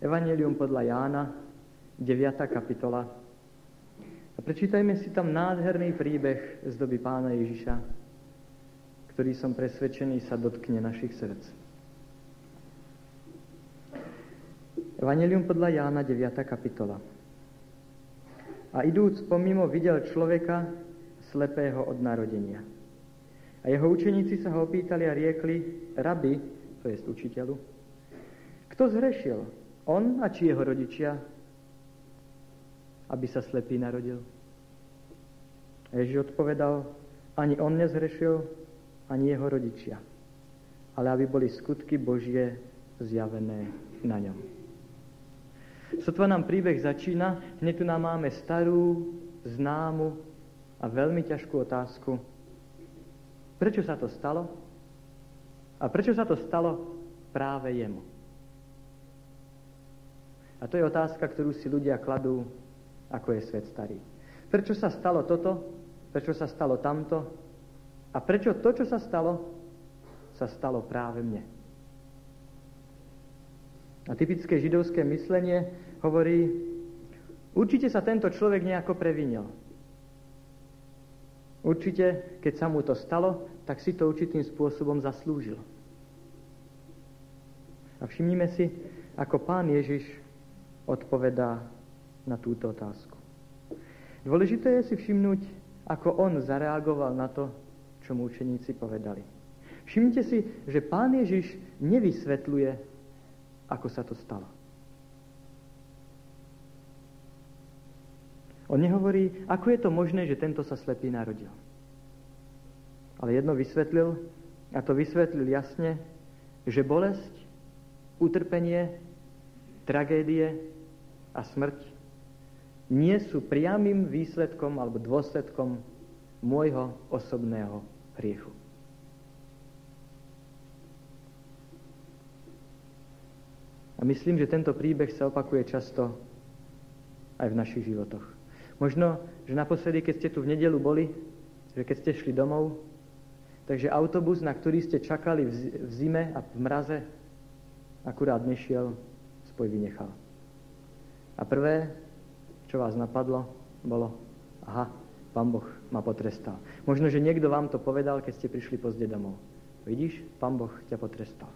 Evangelium podľa Jána, 9. kapitola. A prečítajme si tam nádherný príbeh z doby pána Ježiša, ktorý som presvedčený sa dotkne našich srdc. Evangelium podľa Jána, 9. kapitola. A idúc pomimo videl človeka slepého od narodenia. A jeho učeníci sa ho opýtali a riekli, rabi, to je učiteľu, kto zhrešil, on a či jeho rodičia, aby sa slepý narodil? Ježiš odpovedal, ani on nezhrešil, ani jeho rodičia, ale aby boli skutky Božie zjavené na ňom. Sotva nám príbeh začína, hneď tu nám máme starú, známu a veľmi ťažkú otázku. Prečo sa to stalo? A prečo sa to stalo práve jemu? A to je otázka, ktorú si ľudia kladú, ako je svet starý. Prečo sa stalo toto? Prečo sa stalo tamto? A prečo to, čo sa stalo, sa stalo práve mne? A typické židovské myslenie hovorí, určite sa tento človek nejako previnil. Určite, keď sa mu to stalo, tak si to určitým spôsobom zaslúžil. A všimnime si, ako pán Ježiš odpovedá na túto otázku. Dôležité je si všimnúť, ako on zareagoval na to, čo mu učeníci povedali. Všimnite si, že pán Ježiš nevysvetľuje, ako sa to stalo. On nehovorí, ako je to možné, že tento sa slepý narodil. Ale jedno vysvetlil, a to vysvetlil jasne, že bolesť, utrpenie, tragédie a smrť nie sú priamým výsledkom alebo dôsledkom môjho osobného hriechu. A myslím, že tento príbeh sa opakuje často aj v našich životoch. Možno, že naposledy, keď ste tu v nedelu boli, že keď ste šli domov, takže autobus, na ktorý ste čakali v zime a v mraze, akurát nešiel, spoj vynechal. A prvé, čo vás napadlo, bolo, aha, pán Boh ma potrestal. Možno, že niekto vám to povedal, keď ste prišli pozde domov. Vidíš, pán Boh ťa potrestal.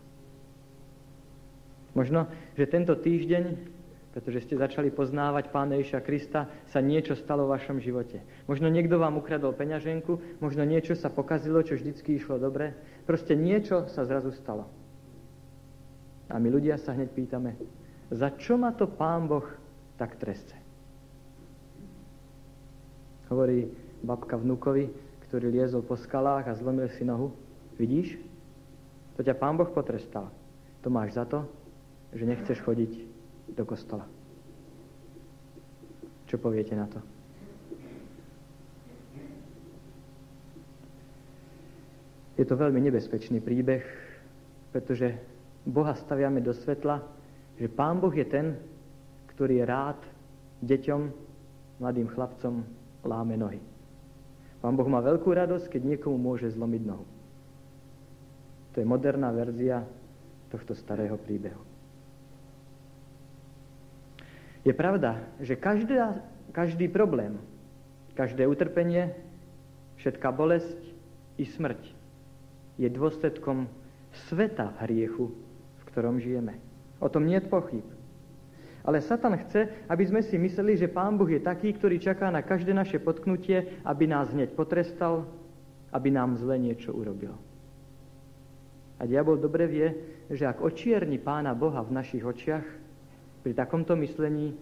Možno, že tento týždeň, pretože ste začali poznávať Pána Ježiša Krista, sa niečo stalo v vašom živote. Možno niekto vám ukradol peňaženku, možno niečo sa pokazilo, čo vždycky išlo dobre. Proste niečo sa zrazu stalo. A my ľudia sa hneď pýtame, za čo ma to pán Boh tak trestce? Hovorí babka vnúkovi, ktorý liezol po skalách a zlomil si nohu. Vidíš? To ťa pán Boh potrestal. To máš za to, že nechceš chodiť do kostola. Čo poviete na to? Je to veľmi nebezpečný príbeh, pretože Boha staviame do svetla, že Pán Boh je ten, ktorý rád deťom, mladým chlapcom láme nohy. Pán Boh má veľkú radosť, keď niekomu môže zlomiť nohu. To je moderná verzia tohto starého príbehu. Je pravda, že každá, každý problém, každé utrpenie, všetká bolesť i smrť je dôsledkom sveta hriechu, ktorom žijeme. O tom nie je pochyb. Ale Satan chce, aby sme si mysleli, že Pán Boh je taký, ktorý čaká na každé naše potknutie, aby nás hneď potrestal, aby nám zle niečo urobil. A diabol dobre vie, že ak očierni Pána Boha v našich očiach, pri takomto myslení,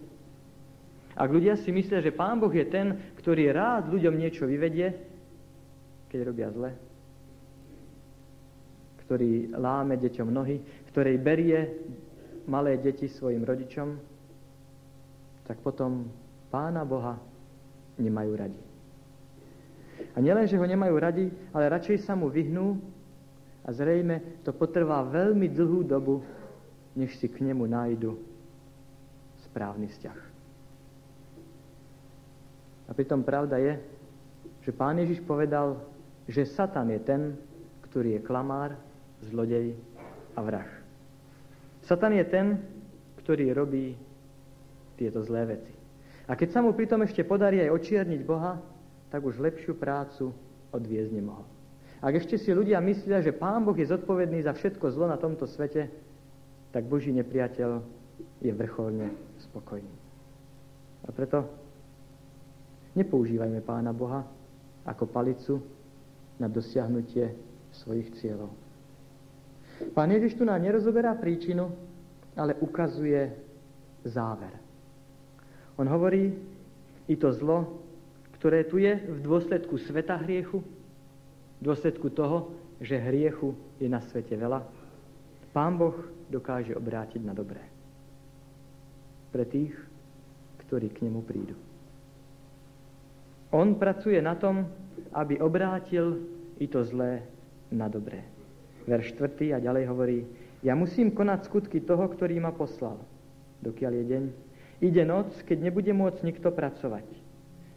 ak ľudia si myslia, že Pán Boh je ten, ktorý rád ľuďom niečo vyvedie, keď robia zle, ktorý láme deťom nohy, ktorej berie malé deti svojim rodičom, tak potom Pána Boha nemajú radi. A nielen, že ho nemajú radi, ale radšej sa mu vyhnú a zrejme to potrvá veľmi dlhú dobu, než si k nemu nájdu správny vzťah. A pritom pravda je, že Pán Ježiš povedal, že Satan je ten, ktorý je klamár, zlodej a vrah. Satan je ten, ktorý robí tieto zlé veci. A keď sa mu pritom ešte podarí aj očierniť Boha, tak už lepšiu prácu odviezť nemohol. Ak ešte si ľudia myslia, že Pán Boh je zodpovedný za všetko zlo na tomto svete, tak Boží nepriateľ je vrcholne spokojný. A preto nepoužívajme Pána Boha ako palicu na dosiahnutie svojich cieľov. Pán Ježiš tu nám nerozoberá príčinu, ale ukazuje záver. On hovorí, i to zlo, ktoré tu je v dôsledku sveta hriechu, v dôsledku toho, že hriechu je na svete veľa, Pán Boh dokáže obrátiť na dobré. Pre tých, ktorí k nemu prídu. On pracuje na tom, aby obrátil i to zlé na dobré. Verš 4 a ďalej hovorí, ja musím konať skutky toho, ktorý ma poslal, dokiaľ je deň. Ide noc, keď nebude môcť nikto pracovať.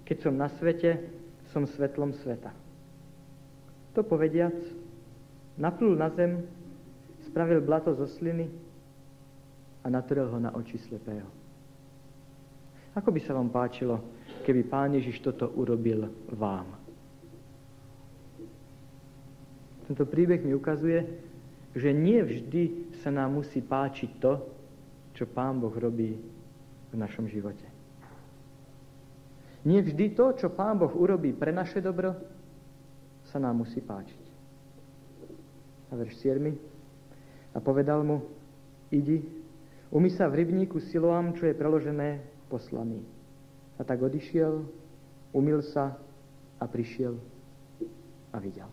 Keď som na svete, som svetlom sveta. To povediac, naplul na zem, spravil blato zo sliny a natrel ho na oči slepého. Ako by sa vám páčilo, keby Pán Ježiš toto urobil vám? Tento príbeh mi ukazuje, že nie vždy sa nám musí páčiť to, čo Pán Boh robí v našom živote. Nie vždy to, čo Pán Boh urobí pre naše dobro, sa nám musí páčiť. A verš 7. A povedal mu, idi, umy sa v rybníku Siloam, čo je preložené poslaný. A tak odišiel, umil sa a prišiel a videl.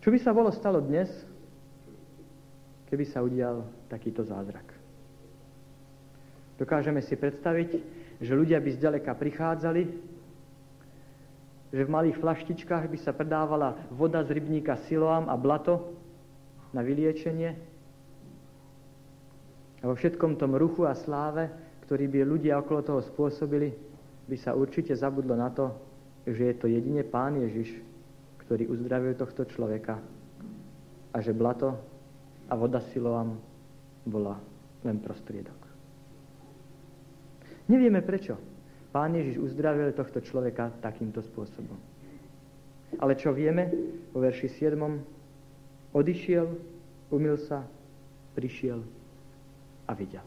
Čo by sa bolo stalo dnes, keby sa udial takýto zázrak? Dokážeme si predstaviť, že ľudia by zďaleka prichádzali, že v malých flaštičkách by sa predávala voda z rybníka Siloam a blato na vyliečenie, a vo všetkom tom ruchu a sláve, ktorý by ľudia okolo toho spôsobili, by sa určite zabudlo na to, že je to jedine Pán Ježiš, ktorý uzdravil tohto človeka a že blato a voda siloam bola len prostriedok. Nevieme prečo. Pán Ježiš uzdravil tohto človeka takýmto spôsobom. Ale čo vieme, vo verši 7. Odišiel, umil sa, prišiel a videl.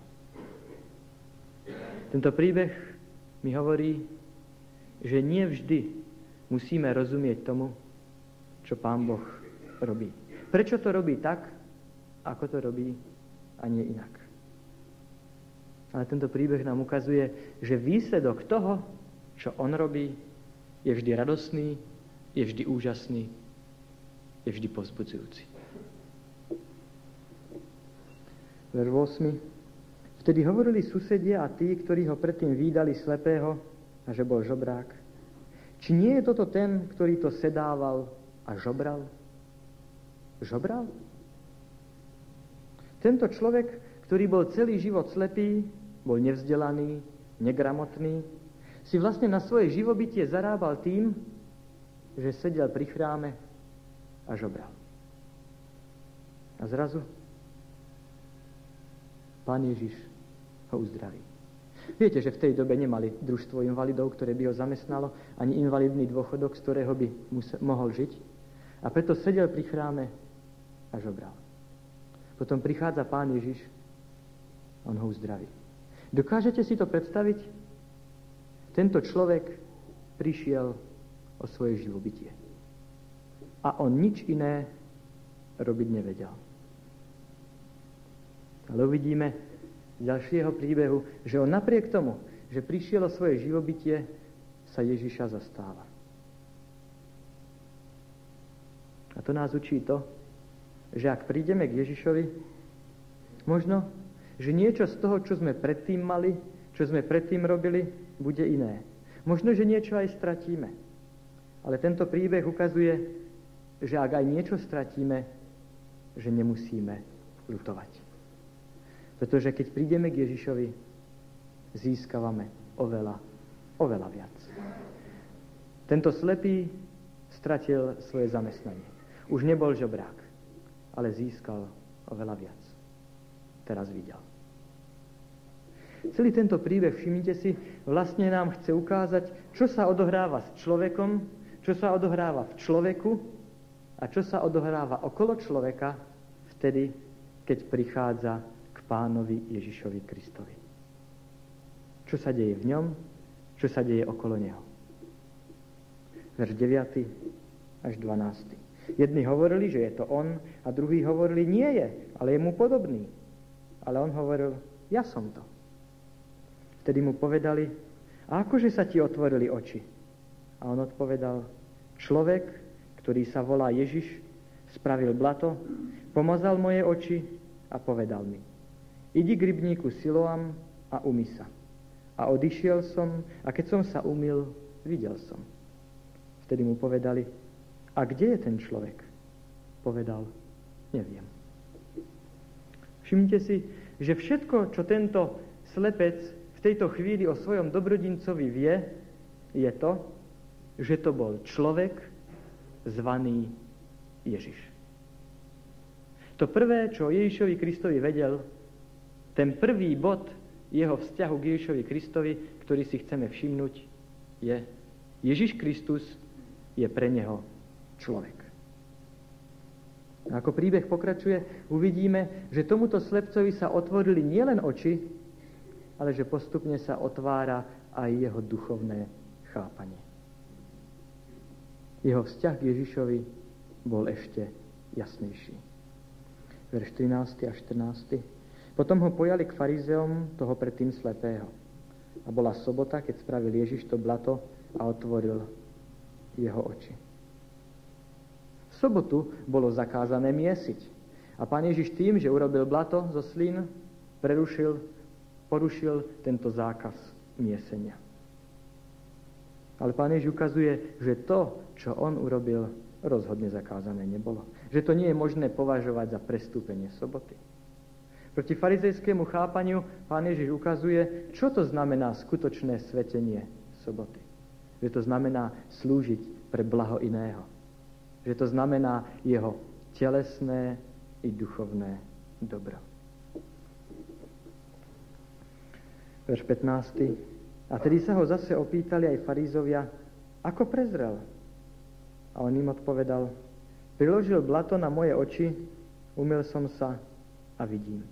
Tento príbeh mi hovorí, že nie vždy musíme rozumieť tomu, čo Pán Boh robí. Prečo to robí tak, ako to robí a nie inak. Ale tento príbeh nám ukazuje, že výsledok toho, čo on robí, je vždy radosný, je vždy úžasný, je vždy pozbudzujúci. Verš 8. Vtedy hovorili susedia a tí, ktorí ho predtým výdali slepého a že bol žobrák. Či nie je toto ten, ktorý to sedával a žobral? Žobral? Tento človek, ktorý bol celý život slepý, bol nevzdelaný, negramotný, si vlastne na svoje živobytie zarábal tým, že sedel pri chráme a žobral. A zrazu Pán Ježiš ho uzdraví. Viete, že v tej dobe nemali družstvo invalidov, ktoré by ho zamestnalo, ani invalidný dôchodok, z ktorého by musel, mohol žiť. A preto sedel pri chráme a žobral. Potom prichádza pán Ježiš, on ho uzdraví. Dokážete si to predstaviť? Tento človek prišiel o svoje živobytie. A on nič iné robiť nevedel. Ale uvidíme, ďalšieho príbehu, že on napriek tomu, že prišiel o svoje živobytie, sa Ježiša zastáva. A to nás učí to, že ak prídeme k Ježišovi, možno, že niečo z toho, čo sme predtým mali, čo sme predtým robili, bude iné. Možno, že niečo aj stratíme. Ale tento príbeh ukazuje, že ak aj niečo stratíme, že nemusíme lutovať. Pretože keď prídeme k Ježišovi, získavame oveľa, oveľa viac. Tento slepý stratil svoje zamestnanie. Už nebol žobrák, ale získal oveľa viac. teraz videl. Celý tento príbeh, všimnite si, vlastne nám chce ukázať, čo sa odohráva s človekom, čo sa odohráva v človeku a čo sa odohráva okolo človeka vtedy, keď prichádza k pánovi Ježišovi Kristovi. Čo sa deje v ňom, čo sa deje okolo neho. Verš 9 až 12. Jedni hovorili, že je to on, a druhí hovorili, nie je, ale je mu podobný. Ale on hovoril, ja som to. Vtedy mu povedali, a akože sa ti otvorili oči? A on odpovedal, človek, ktorý sa volá Ježiš, spravil blato, pomazal moje oči a povedal mi, idi k rybníku Siloam a umy sa. A odišiel som a keď som sa umil, videl som. Vtedy mu povedali, a kde je ten človek? Povedal, neviem. Všimnite si, že všetko, čo tento slepec v tejto chvíli o svojom dobrodincovi vie, je to, že to bol človek zvaný Ježiš. To prvé, čo Ježišovi Kristovi vedel, ten prvý bod jeho vzťahu k Ježišovi Kristovi, ktorý si chceme všimnúť, je Ježiš Kristus je pre neho človek. A ako príbeh pokračuje, uvidíme, že tomuto slepcovi sa otvorili nielen oči, ale že postupne sa otvára aj jeho duchovné chápanie. Jeho vzťah k Ježišovi bol ešte jasnejší. Verš 13 a 14. Potom ho pojali k farizeom toho predtým slepého. A bola sobota, keď spravil Ježiš to blato a otvoril jeho oči. V sobotu bolo zakázané miesiť. A pán Ježiš tým, že urobil blato zo slín, prerušil porušil tento zákaz miesenia. Ale pán Ježiš ukazuje, že to, čo on urobil, rozhodne zakázané nebolo. Že to nie je možné považovať za prestúpenie soboty. Proti farizejskému chápaniu pán Ježiš ukazuje, čo to znamená skutočné svetenie soboty. Že to znamená slúžiť pre blaho iného. Že to znamená jeho telesné i duchovné dobro. Verš 15. A tedy sa ho zase opýtali aj farízovia, ako prezrel. A on im odpovedal, priložil blato na moje oči, umil som sa a vidím.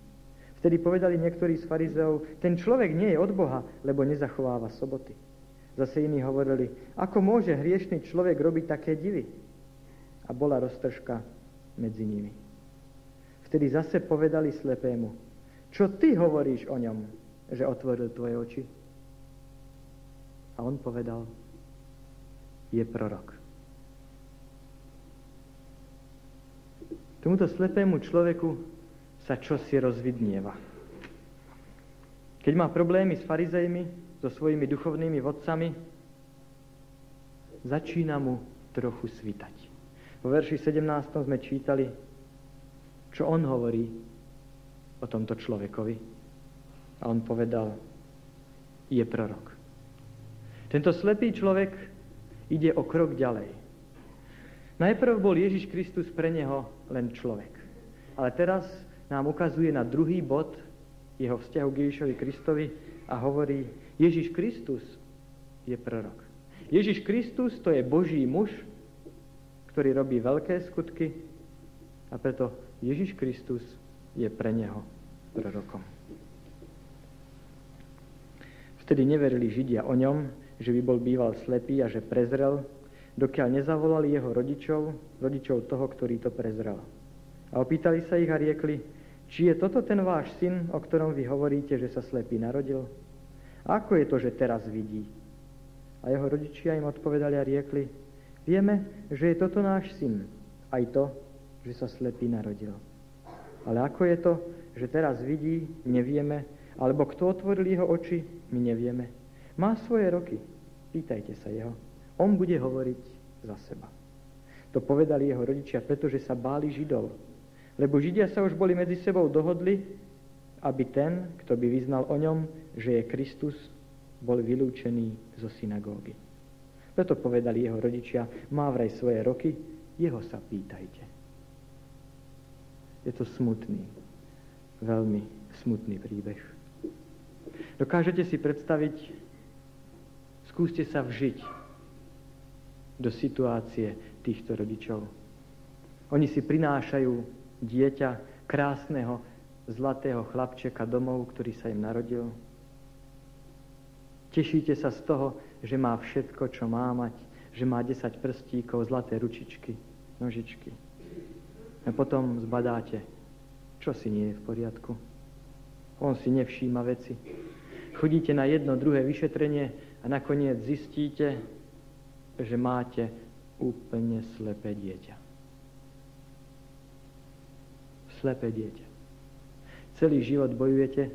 Vtedy povedali niektorí z farizeov, ten človek nie je od Boha, lebo nezachováva soboty. Zase iní hovorili, ako môže hriešný človek robiť také divy? A bola roztržka medzi nimi. Vtedy zase povedali slepému, čo ty hovoríš o ňom? Že otvoril tvoje oči? A on povedal, je prorok. Tomuto slepému človeku sa čosi rozvidnieva. Keď má problémy s farizejmi, so svojimi duchovnými vodcami, začína mu trochu svitať. Vo verši 17 sme čítali, čo on hovorí o tomto človekovi. A on povedal, je prorok. Tento slepý človek ide o krok ďalej. Najprv bol Ježiš Kristus pre neho len človek. Ale teraz nám ukazuje na druhý bod jeho vzťahu k Ježišovi Kristovi a hovorí, Ježiš Kristus je prorok. Ježiš Kristus to je Boží muž, ktorý robí veľké skutky a preto Ježiš Kristus je pre neho prorokom. Vtedy neverili Židia o ňom, že by bol býval slepý a že prezrel, dokiaľ nezavolali jeho rodičov, rodičov toho, ktorý to prezrel. A opýtali sa ich a riekli, či je toto ten váš syn, o ktorom vy hovoríte, že sa slepý narodil? A ako je to, že teraz vidí? A jeho rodičia im odpovedali a riekli, vieme, že je toto náš syn, aj to, že sa slepý narodil. Ale ako je to, že teraz vidí, nevieme, alebo kto otvoril jeho oči, my nevieme. Má svoje roky, pýtajte sa jeho. On bude hovoriť za seba. To povedali jeho rodičia, pretože sa báli Židov. Lebo Židia sa už boli medzi sebou dohodli, aby ten, kto by vyznal o ňom, že je Kristus, bol vylúčený zo synagógy. Preto povedali jeho rodičia, má vraj svoje roky, jeho sa pýtajte. Je to smutný, veľmi smutný príbeh. Dokážete si predstaviť, skúste sa vžiť do situácie týchto rodičov. Oni si prinášajú dieťa krásneho, zlatého chlapčeka domov, ktorý sa im narodil. Tešíte sa z toho, že má všetko, čo má mať, že má 10 prstíkov, zlaté ručičky, nožičky. A potom zbadáte, čo si nie je v poriadku. On si nevšíma veci. Chodíte na jedno, druhé vyšetrenie a nakoniec zistíte, že máte úplne slepé dieťa. Slepé dieťa. Celý život bojujete,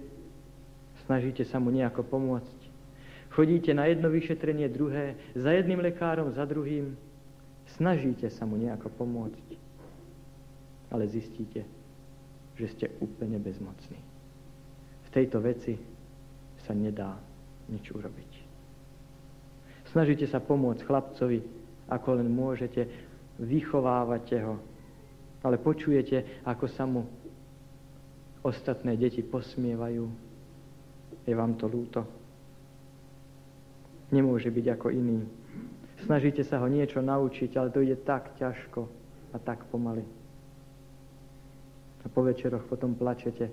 snažíte sa mu nejako pomôcť. Chodíte na jedno vyšetrenie, druhé, za jedným lekárom, za druhým. Snažíte sa mu nejako pomôcť. Ale zistíte, že ste úplne bezmocní. Tejto veci sa nedá nič urobiť. Snažíte sa pomôcť chlapcovi, ako len môžete, vychovávate ho, ale počujete, ako sa mu ostatné deti posmievajú. Je vám to lúto? Nemôže byť ako iný. Snažíte sa ho niečo naučiť, ale to ide tak ťažko a tak pomaly. A po večeroch potom plačete,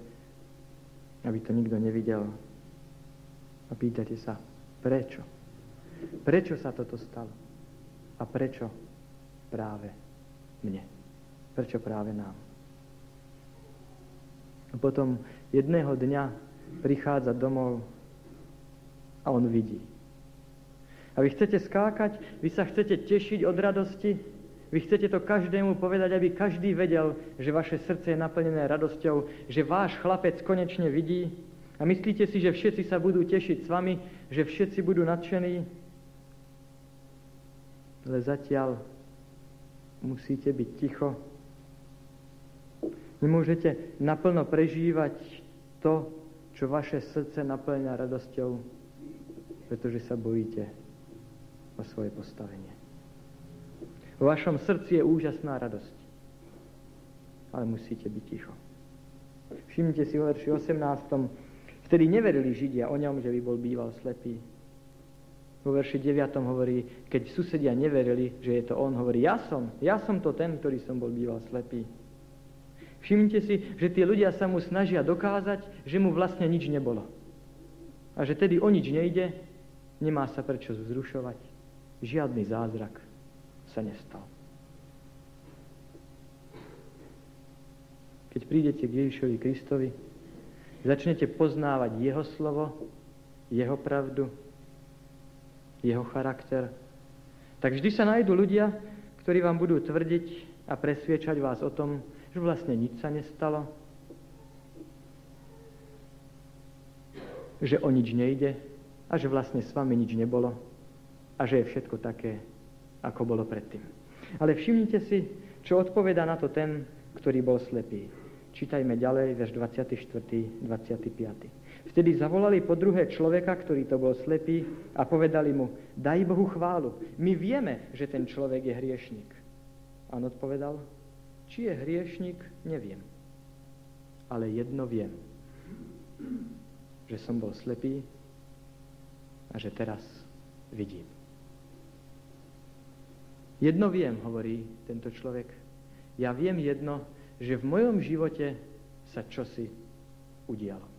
aby to nikto nevidel. A pýtate sa, prečo? Prečo sa toto stalo? A prečo práve mne? Prečo práve nám? A potom jedného dňa prichádza domov a on vidí. A vy chcete skákať, vy sa chcete tešiť od radosti, vy chcete to každému povedať, aby každý vedel, že vaše srdce je naplnené radosťou, že váš chlapec konečne vidí a myslíte si, že všetci sa budú tešiť s vami, že všetci budú nadšení. Ale zatiaľ musíte byť ticho. Nemôžete naplno prežívať to, čo vaše srdce naplňa radosťou, pretože sa bojíte o svoje postavenie. Vo vašom srdci je úžasná radosť. Ale musíte byť ticho. Všimnite si o verši 18. Vtedy neverili Židia o ňom, že by bol býval slepý. Vo verši 9. hovorí, keď susedia neverili, že je to on, hovorí, ja som, ja som to ten, ktorý som bol býval slepý. Všimnite si, že tí ľudia sa mu snažia dokázať, že mu vlastne nič nebolo. A že tedy o nič nejde, nemá sa prečo vzrušovať. Žiadny zázrak sa nestal. Keď prídete k Ježišovi Kristovi, začnete poznávať Jeho slovo, Jeho pravdu, Jeho charakter, tak vždy sa nájdú ľudia, ktorí vám budú tvrdiť a presviečať vás o tom, že vlastne nič sa nestalo, že o nič nejde a že vlastne s vami nič nebolo a že je všetko také, ako bolo predtým. Ale všimnite si, čo odpoveda na to ten, ktorý bol slepý. Čítajme ďalej, verš 24. 25. Vtedy zavolali po druhé človeka, ktorý to bol slepý a povedali mu, daj Bohu chválu, my vieme, že ten človek je hriešnik. A on odpovedal, či je hriešnik, neviem. Ale jedno viem, že som bol slepý a že teraz vidím. Jedno viem, hovorí tento človek. Ja viem jedno, že v mojom živote sa čosi udialo.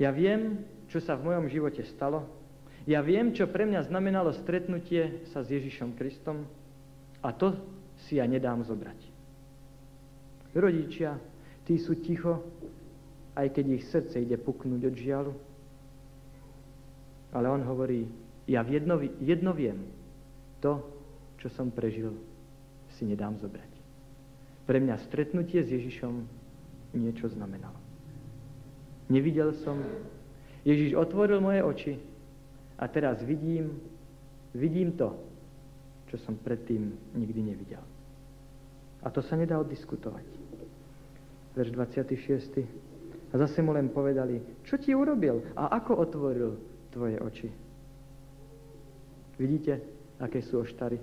Ja viem, čo sa v mojom živote stalo. Ja viem, čo pre mňa znamenalo stretnutie sa s Ježišom Kristom a to si ja nedám zobrať. Rodičia, tí sú ticho, aj keď ich srdce ide puknúť od žialu. Ale on hovorí, ja jedno, jedno viem, to, čo som prežil, si nedám zobrať. Pre mňa stretnutie s Ježišom niečo znamenalo. Nevidel som, Ježiš otvoril moje oči a teraz vidím, vidím to, čo som predtým nikdy nevidel. A to sa nedá oddiskutovať. Verš 26. A zase mu len povedali, čo ti urobil a ako otvoril tvoje oči. Vidíte, aké sú oštary.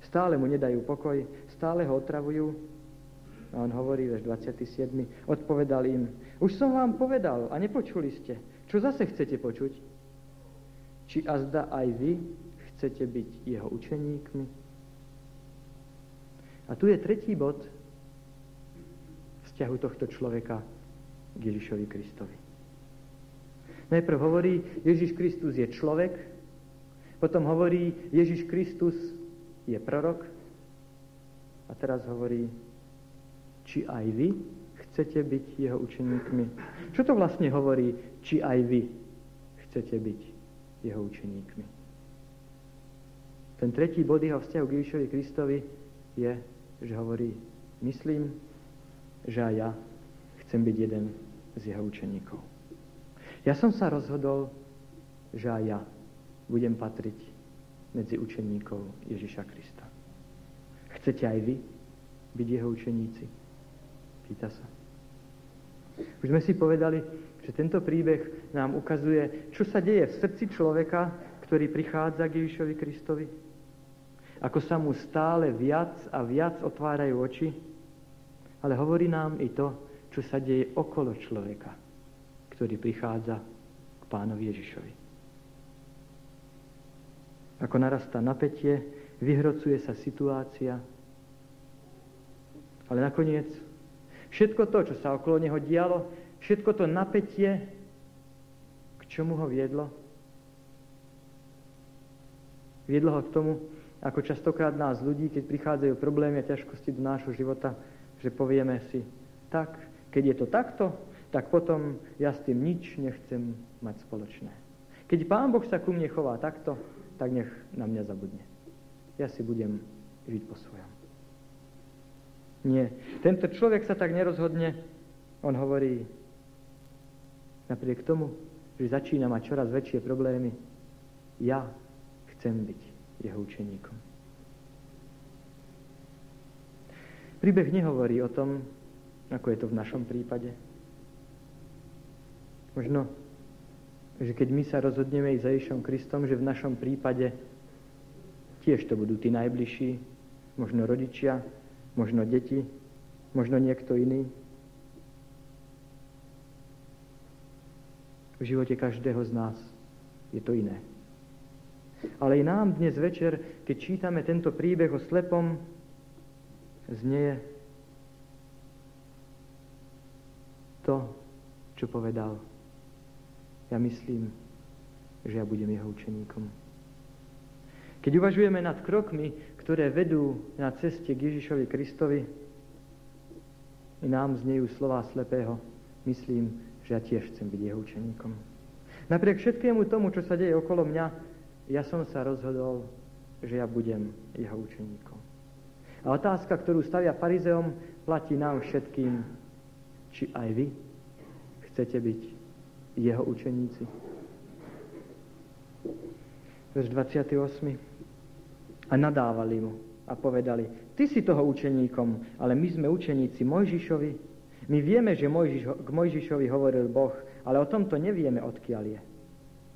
Stále mu nedajú pokoj, stále ho otravujú. A on hovorí, verš 27, odpovedal im, už som vám povedal a nepočuli ste. Čo zase chcete počuť? Či azda aj vy chcete byť jeho učeníkmi? A tu je tretí bod vzťahu tohto človeka k Ježišovi Kristovi. Najprv hovorí, Ježiš Kristus je človek, potom hovorí, Ježiš Kristus je prorok a teraz hovorí, či aj vy chcete byť jeho učeníkmi. Čo to vlastne hovorí, či aj vy chcete byť jeho učeníkmi? Ten tretí bod jeho vzťahu k Ježišovi Kristovi je, že hovorí, myslím, že aj ja chcem byť jeden z jeho učeníkov. Ja som sa rozhodol, že aj ja budem patriť medzi učeníkov Ježiša Krista. Chcete aj vy byť jeho učeníci? Pýta sa. Už sme si povedali, že tento príbeh nám ukazuje, čo sa deje v srdci človeka, ktorý prichádza k Ježišovi Kristovi. Ako sa mu stále viac a viac otvárajú oči, ale hovorí nám i to, čo sa deje okolo človeka, ktorý prichádza k pánovi Ježišovi. Ako narastá napätie, vyhrocuje sa situácia, ale nakoniec všetko to, čo sa okolo neho dialo, všetko to napätie, k čomu ho viedlo? Viedlo ho k tomu, ako častokrát nás ľudí, keď prichádzajú problémy a ťažkosti do nášho života, že povieme si, tak, keď je to takto, tak potom ja s tým nič nechcem mať spoločné. Keď Pán Boh sa ku mne chová takto, tak nech na mňa zabudne. Ja si budem žiť po svojom. Nie. Tento človek sa tak nerozhodne. On hovorí, napriek tomu, že začína mať čoraz väčšie problémy, ja chcem byť jeho učeníkom. Príbeh nehovorí o tom, ako je to v našom prípade. Možno, že keď my sa rozhodneme ísť za Ježišom Kristom, že v našom prípade tiež to budú tí najbližší, možno rodičia, možno deti, možno niekto iný. V živote každého z nás je to iné. Ale i nám dnes večer, keď čítame tento príbeh o slepom, znie to, čo povedal. Ja myslím, že ja budem jeho učeníkom. Keď uvažujeme nad krokmi, ktoré vedú na ceste k Ježišovi Kristovi, nám znejú slova slepého, myslím, že ja tiež chcem byť jeho učeníkom. Napriek všetkému tomu, čo sa deje okolo mňa, ja som sa rozhodol, že ja budem jeho učeníkom. A otázka, ktorú stavia farizeom, platí nám všetkým, či aj vy chcete byť jeho učeníci. Verš 28 a nadávali mu a povedali, ty si toho učeníkom, ale my sme učeníci Mojžišovi. My vieme, že Mojžiš, k Mojžišovi hovoril Boh, ale o tomto nevieme, odkiaľ je.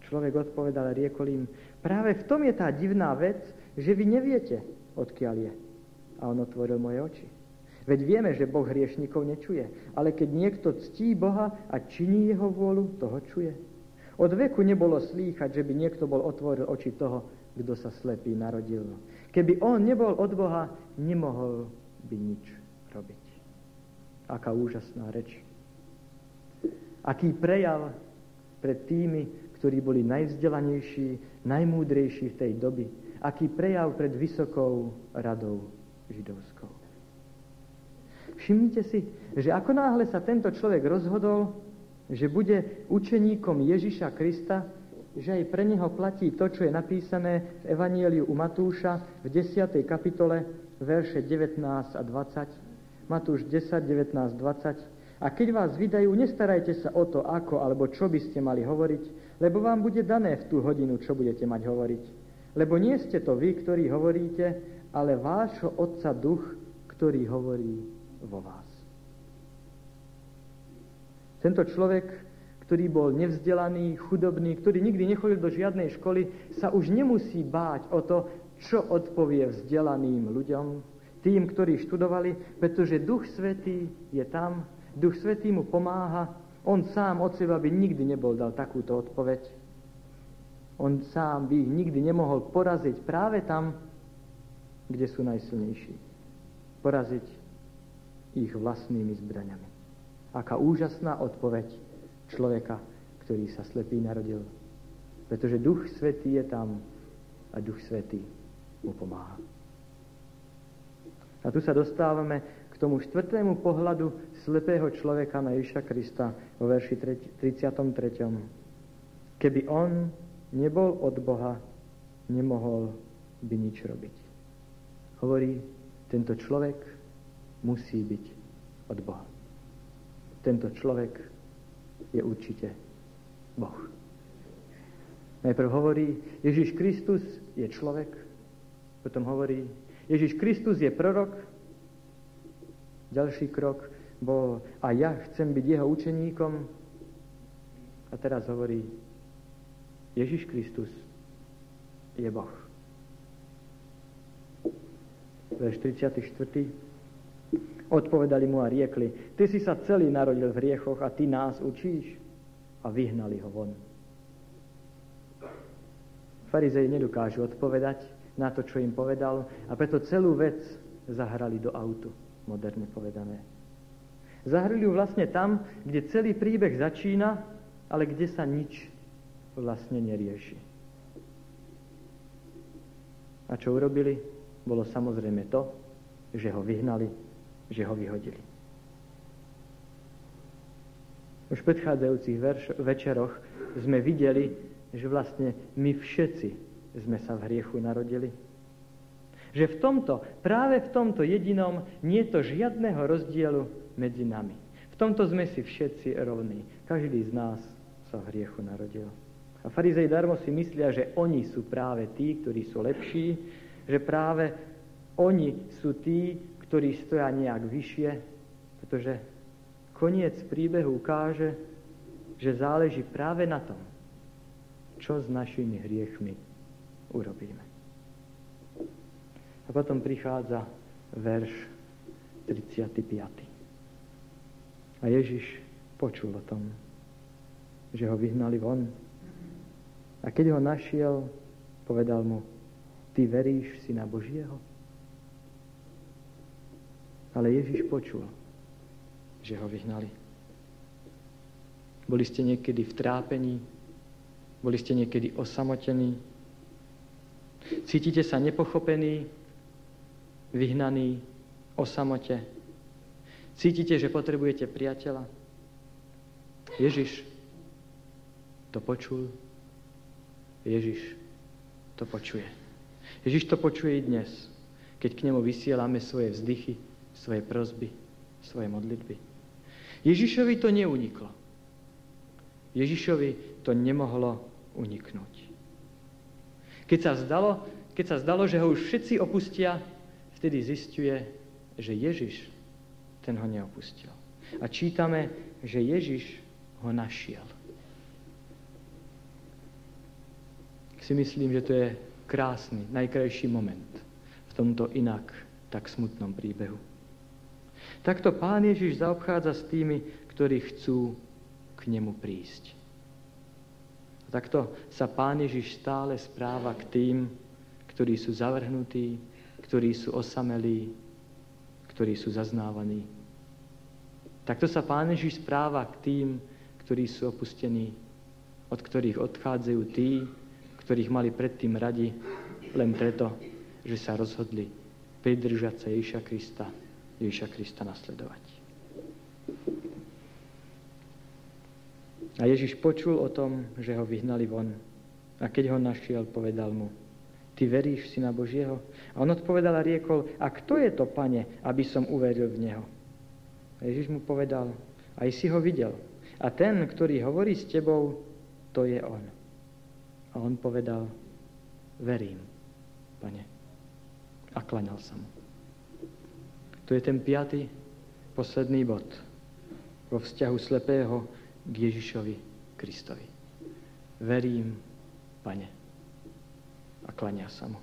Človek odpovedal a riekol im, práve v tom je tá divná vec, že vy neviete, odkiaľ je. A on otvoril moje oči. Veď vieme, že Boh hriešnikov nečuje, ale keď niekto ctí Boha a činí jeho vôľu, toho čuje. Od veku nebolo slýchať, že by niekto bol otvoril oči toho, kto sa slepý narodil. Keby on nebol od Boha, nemohol by nič robiť. Aká úžasná reč. Aký prejav pred tými, ktorí boli najvzdelanejší, najmúdrejší v tej doby. Aký prejav pred vysokou radou židovskou. Všimnite si, že ako náhle sa tento človek rozhodol, že bude učeníkom Ježiša Krista, že aj pre neho platí to, čo je napísané v Evanieliu u Matúša v 10. kapitole, verše 19 a 20. Matúš 10, 19, 20. A keď vás vydajú, nestarajte sa o to, ako alebo čo by ste mali hovoriť, lebo vám bude dané v tú hodinu, čo budete mať hovoriť. Lebo nie ste to vy, ktorí hovoríte, ale vášho Otca Duch, ktorý hovorí vo vás. Tento človek ktorý bol nevzdelaný, chudobný, ktorý nikdy nechodil do žiadnej školy, sa už nemusí báť o to, čo odpovie vzdelaným ľuďom. tým, ktorí študovali, pretože Duch Svetý je tam, Duch Svetý mu pomáha, on sám od seba by nikdy nebol dal takúto odpoveď. On sám by ich nikdy nemohol poraziť práve tam, kde sú najsilnejší. Poraziť ich vlastnými zbraňami. Aká úžasná odpoveď človeka, ktorý sa slepý narodil. Pretože Duch Svetý je tam a Duch Svetý mu pomáha. A tu sa dostávame k tomu štvrtému pohľadu slepého človeka na Ježiša Krista vo verši 33. Keby on nebol od Boha, nemohol by nič robiť. Hovorí, tento človek musí byť od Boha. Tento človek je určite Boh. Najprv hovorí, Ježiš Kristus je človek, potom hovorí, Ježiš Kristus je prorok, ďalší krok bol, a ja chcem byť jeho učeníkom, a teraz hovorí, Ježiš Kristus je Boh. Verš 34. Odpovedali mu a riekli, ty si sa celý narodil v riechoch a ty nás učíš. A vyhnali ho von. Farizei nedokážu odpovedať na to, čo im povedal a preto celú vec zahrali do autu, moderne povedané. Zahrali ju vlastne tam, kde celý príbeh začína, ale kde sa nič vlastne nerieši. A čo urobili? Bolo samozrejme to, že ho vyhnali, že ho vyhodili. Už v predchádzajúcich verš- večeroch sme videli, že vlastne my všetci sme sa v hriechu narodili. Že v tomto, práve v tomto jedinom, nie je to žiadného rozdielu medzi nami. V tomto sme si všetci rovní. Každý z nás sa v hriechu narodil. A farizej darmo si myslia, že oni sú práve tí, ktorí sú lepší, že práve oni sú tí, ktorí stoja nejak vyššie, pretože koniec príbehu ukáže, že záleží práve na tom, čo s našimi hriechmi urobíme. A potom prichádza verš 35. A Ježiš počul o tom, že ho vyhnali von a keď ho našiel, povedal mu, ty veríš si na Božieho? Ale Ježiš počul, že ho vyhnali. Boli ste niekedy v trápení, boli ste niekedy osamotení, cítite sa nepochopení, vyhnaní, o samote. Cítite, že potrebujete priateľa. Ježiš to počul Ježiš to počuje. Ježiš to počuje i dnes, keď k nemu vysielame svoje vzdychy, svoje prozby, svoje modlitby. Ježišovi to neuniklo. Ježišovi to nemohlo uniknúť. Keď sa zdalo, keď sa zdalo, že ho už všetci opustia, vtedy zistuje, že Ježiš ten ho neopustil. A čítame, že Ježiš ho našiel. si myslím, že to je krásny, najkrajší moment v tomto inak tak smutnom príbehu. Takto pán Ježiš zaobchádza s tými, ktorí chcú k nemu prísť. A takto sa pán Ježiš stále správa k tým, ktorí sú zavrhnutí, ktorí sú osamelí, ktorí sú zaznávaní. Takto sa pán Ježiš správa k tým, ktorí sú opustení, od ktorých odchádzajú tí, ktorých mali predtým radi len preto, že sa rozhodli pridržať sa Ježiša Krista, Ježiša Krista nasledovať. A Ježiš počul o tom, že ho vyhnali von. A keď ho našiel, povedal mu, ty veríš si na Božieho? A on odpovedal a riekol, a kto je to, pane, aby som uveril v Neho? A Ježiš mu povedal, aj si ho videl. A ten, ktorý hovorí s tebou, to je on. A on povedal, verím, pane. A klaňal sa mu. To je ten piatý, posledný bod vo vzťahu slepého k Ježišovi Kristovi. Verím, pane. A klania sa mu.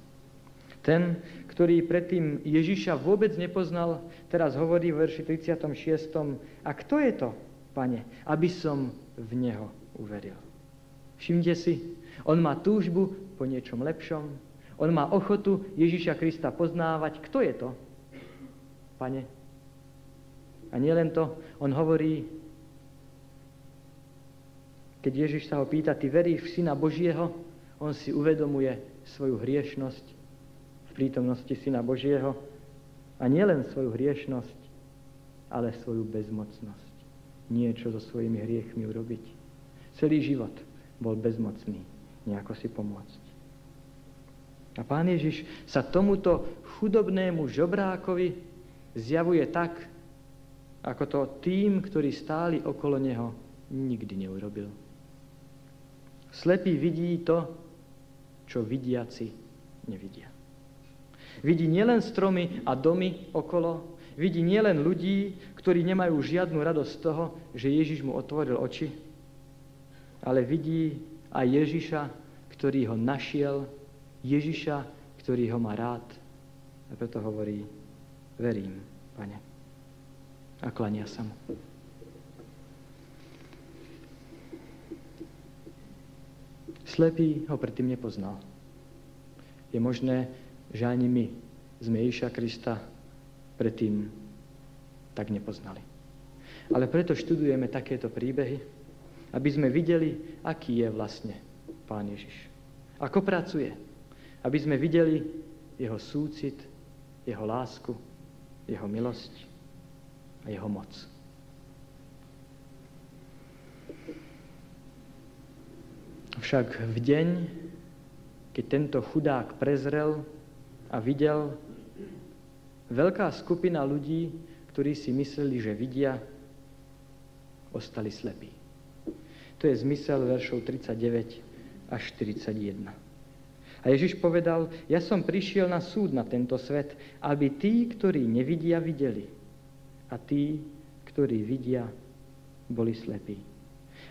Ten, ktorý predtým Ježiša vôbec nepoznal, teraz hovorí v verši 36. A kto je to, pane, aby som v Neho uveril? Všimte si, on má túžbu po niečom lepšom, on má ochotu Ježiša Krista poznávať. Kto je to, pane? A nielen to, on hovorí, keď Ježiš sa ho pýta, ty veríš v Syna Božieho, on si uvedomuje svoju hriešnosť v prítomnosti Syna Božieho a nielen svoju hriešnosť, ale svoju bezmocnosť. Niečo so svojimi hriechmi urobiť. Celý život bol bezmocný nejako si pomôcť. A pán Ježiš sa tomuto chudobnému žobrákovi zjavuje tak, ako to tým, ktorí stáli okolo neho, nikdy neurobil. Slepý vidí to, čo vidiaci nevidia. Vidí nielen stromy a domy okolo, vidí nielen ľudí, ktorí nemajú žiadnu radosť z toho, že Ježiš mu otvoril oči, ale vidí aj Ježiša, ktorý ho našiel, Ježiša, ktorý ho má rád. A preto hovorí, verím, pane. A klania sa mu. Slepý ho predtým nepoznal. Je možné, že ani my sme Ježiša Krista predtým tak nepoznali. Ale preto študujeme takéto príbehy, aby sme videli, aký je vlastne Pán Ježiš. Ako pracuje. Aby sme videli jeho súcit, jeho lásku, jeho milosť a jeho moc. Však v deň, keď tento chudák prezrel a videl, veľká skupina ľudí, ktorí si mysleli, že vidia, ostali slepí. To je zmysel veršov 39 až 41. A Ježiš povedal, ja som prišiel na súd na tento svet, aby tí, ktorí nevidia, videli. A tí, ktorí vidia, boli slepí.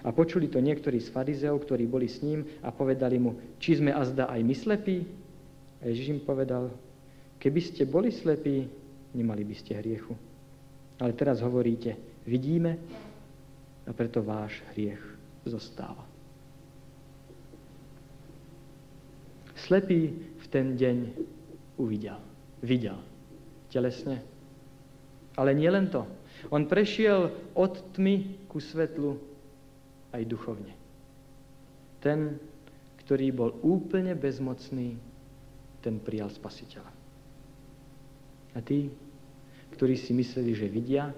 A počuli to niektorí z farizeov, ktorí boli s ním a povedali mu, či sme azda aj my slepí? A Ježiš im povedal, keby ste boli slepí, nemali by ste hriechu. Ale teraz hovoríte, vidíme a preto váš hriech zostáva. Slepý v ten deň uvidel. Videl. Telesne. Ale nie len to. On prešiel od tmy ku svetlu aj duchovne. Ten, ktorý bol úplne bezmocný, ten prijal spasiteľa. A tí, ktorí si mysleli, že vidia,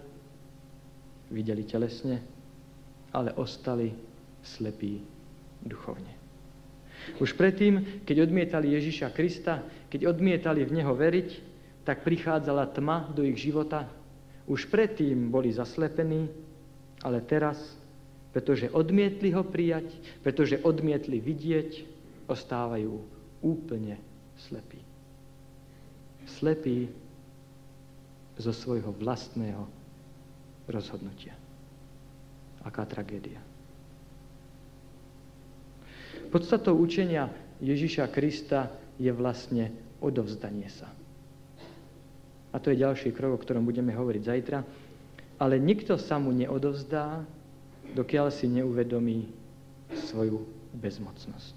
videli telesne, ale ostali slepí duchovne. Už predtým, keď odmietali Ježiša Krista, keď odmietali v Neho veriť, tak prichádzala tma do ich života. Už predtým boli zaslepení, ale teraz pretože odmietli ho prijať, pretože odmietli vidieť, ostávajú úplne slepí. Slepí zo svojho vlastného rozhodnutia. Aká tragédia. Podstatou učenia Ježiša Krista je vlastne odovzdanie sa. A to je ďalší krok, o ktorom budeme hovoriť zajtra. Ale nikto sa mu neodovzdá, dokiaľ si neuvedomí svoju bezmocnosť.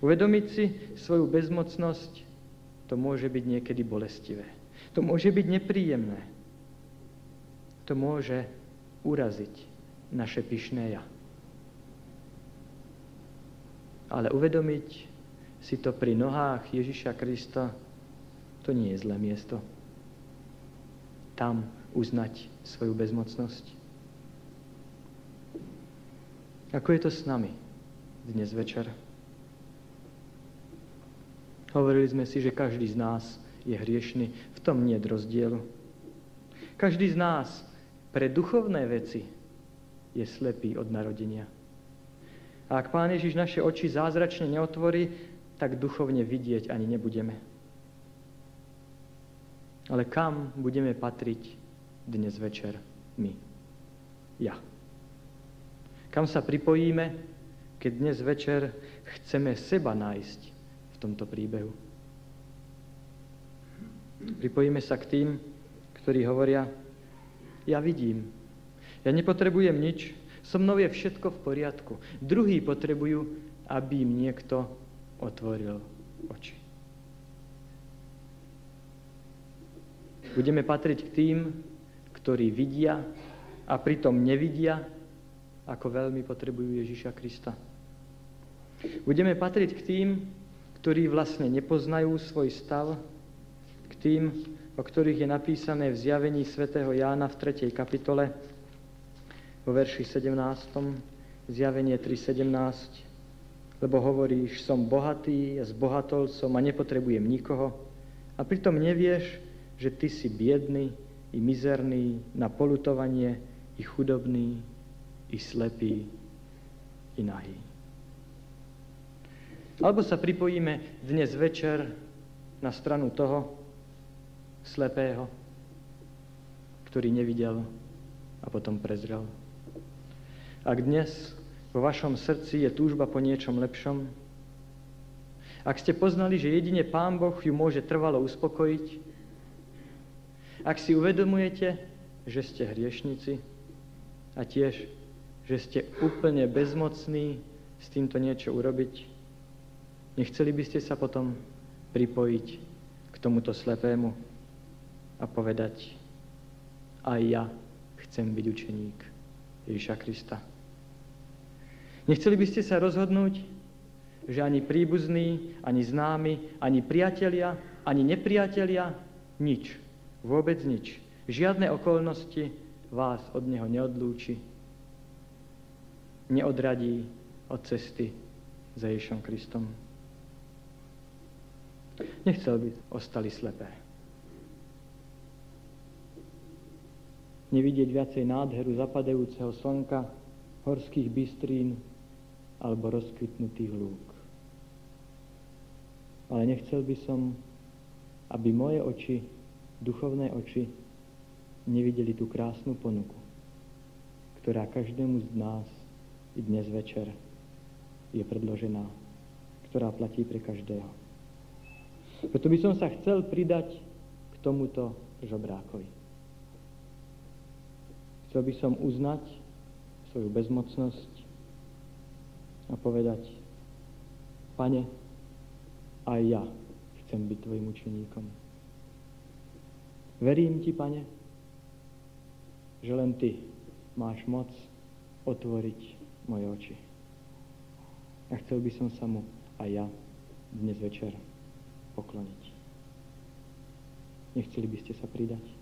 Uvedomiť si svoju bezmocnosť, to môže byť niekedy bolestivé. To môže byť nepríjemné. To môže uraziť naše pyšné ja. Ale uvedomiť si to pri nohách Ježiša Krista, to nie je zlé miesto. Tam uznať svoju bezmocnosť. Ako je to s nami dnes večer? Hovorili sme si, že každý z nás je hriešný. V tom nie je rozdielu. Každý z nás pre duchovné veci je slepý od narodenia. A ak Pán Ježiš naše oči zázračne neotvorí, tak duchovne vidieť ani nebudeme. Ale kam budeme patriť dnes večer my? Ja. Kam sa pripojíme, keď dnes večer chceme seba nájsť v tomto príbehu? Pripojíme sa k tým, ktorí hovoria, ja vidím, ja nepotrebujem nič, so mnou je všetko v poriadku. Druhí potrebujú, aby im niekto otvoril oči. Budeme patriť k tým, ktorí vidia a pritom nevidia, ako veľmi potrebujú Ježiša Krista. Budeme patriť k tým, ktorí vlastne nepoznajú svoj stav, k tým, o ktorých je napísané v zjavení svätého Jána v 3. kapitole, vo verši 17, zjavenie 3.17, lebo hovoríš, som bohatý, zbohatol som a nepotrebujem nikoho, a pritom nevieš, že ty si biedný i mizerný na polutovanie, i chudobný, i slepý, i nahý. Alebo sa pripojíme dnes večer na stranu toho slepého, ktorý nevidel a potom prezrel. Ak dnes vo vašom srdci je túžba po niečom lepšom, ak ste poznali, že jedine Pán Boh ju môže trvalo uspokojiť, ak si uvedomujete, že ste hriešnici a tiež, že ste úplne bezmocní s týmto niečo urobiť, Nechceli by ste sa potom pripojiť k tomuto slepému a povedať, aj ja chcem byť učeník Ježiša Krista. Nechceli by ste sa rozhodnúť, že ani príbuzní, ani známi, ani priatelia, ani nepriatelia, nič, vôbec nič, žiadne okolnosti vás od Neho neodlúči, neodradí od cesty za Ježišom Kristom. Nechcel by ostali slepé. Nevidieť viacej nádheru zapadajúceho slnka, horských bystrín alebo rozkvitnutých lúk. Ale nechcel by som, aby moje oči, duchovné oči, nevideli tú krásnu ponuku, ktorá každému z nás i dnes večer je predložená, ktorá platí pre každého. Preto by som sa chcel pridať k tomuto žobrákovi. Chcel by som uznať svoju bezmocnosť a povedať, Pane, aj ja chcem byť Tvojim učeníkom. Verím Ti, Pane, že len Ty máš moc otvoriť moje oči. A chcel by som sa mu aj ja dnes večer pokloniť. Nechceli by ste sa pridať?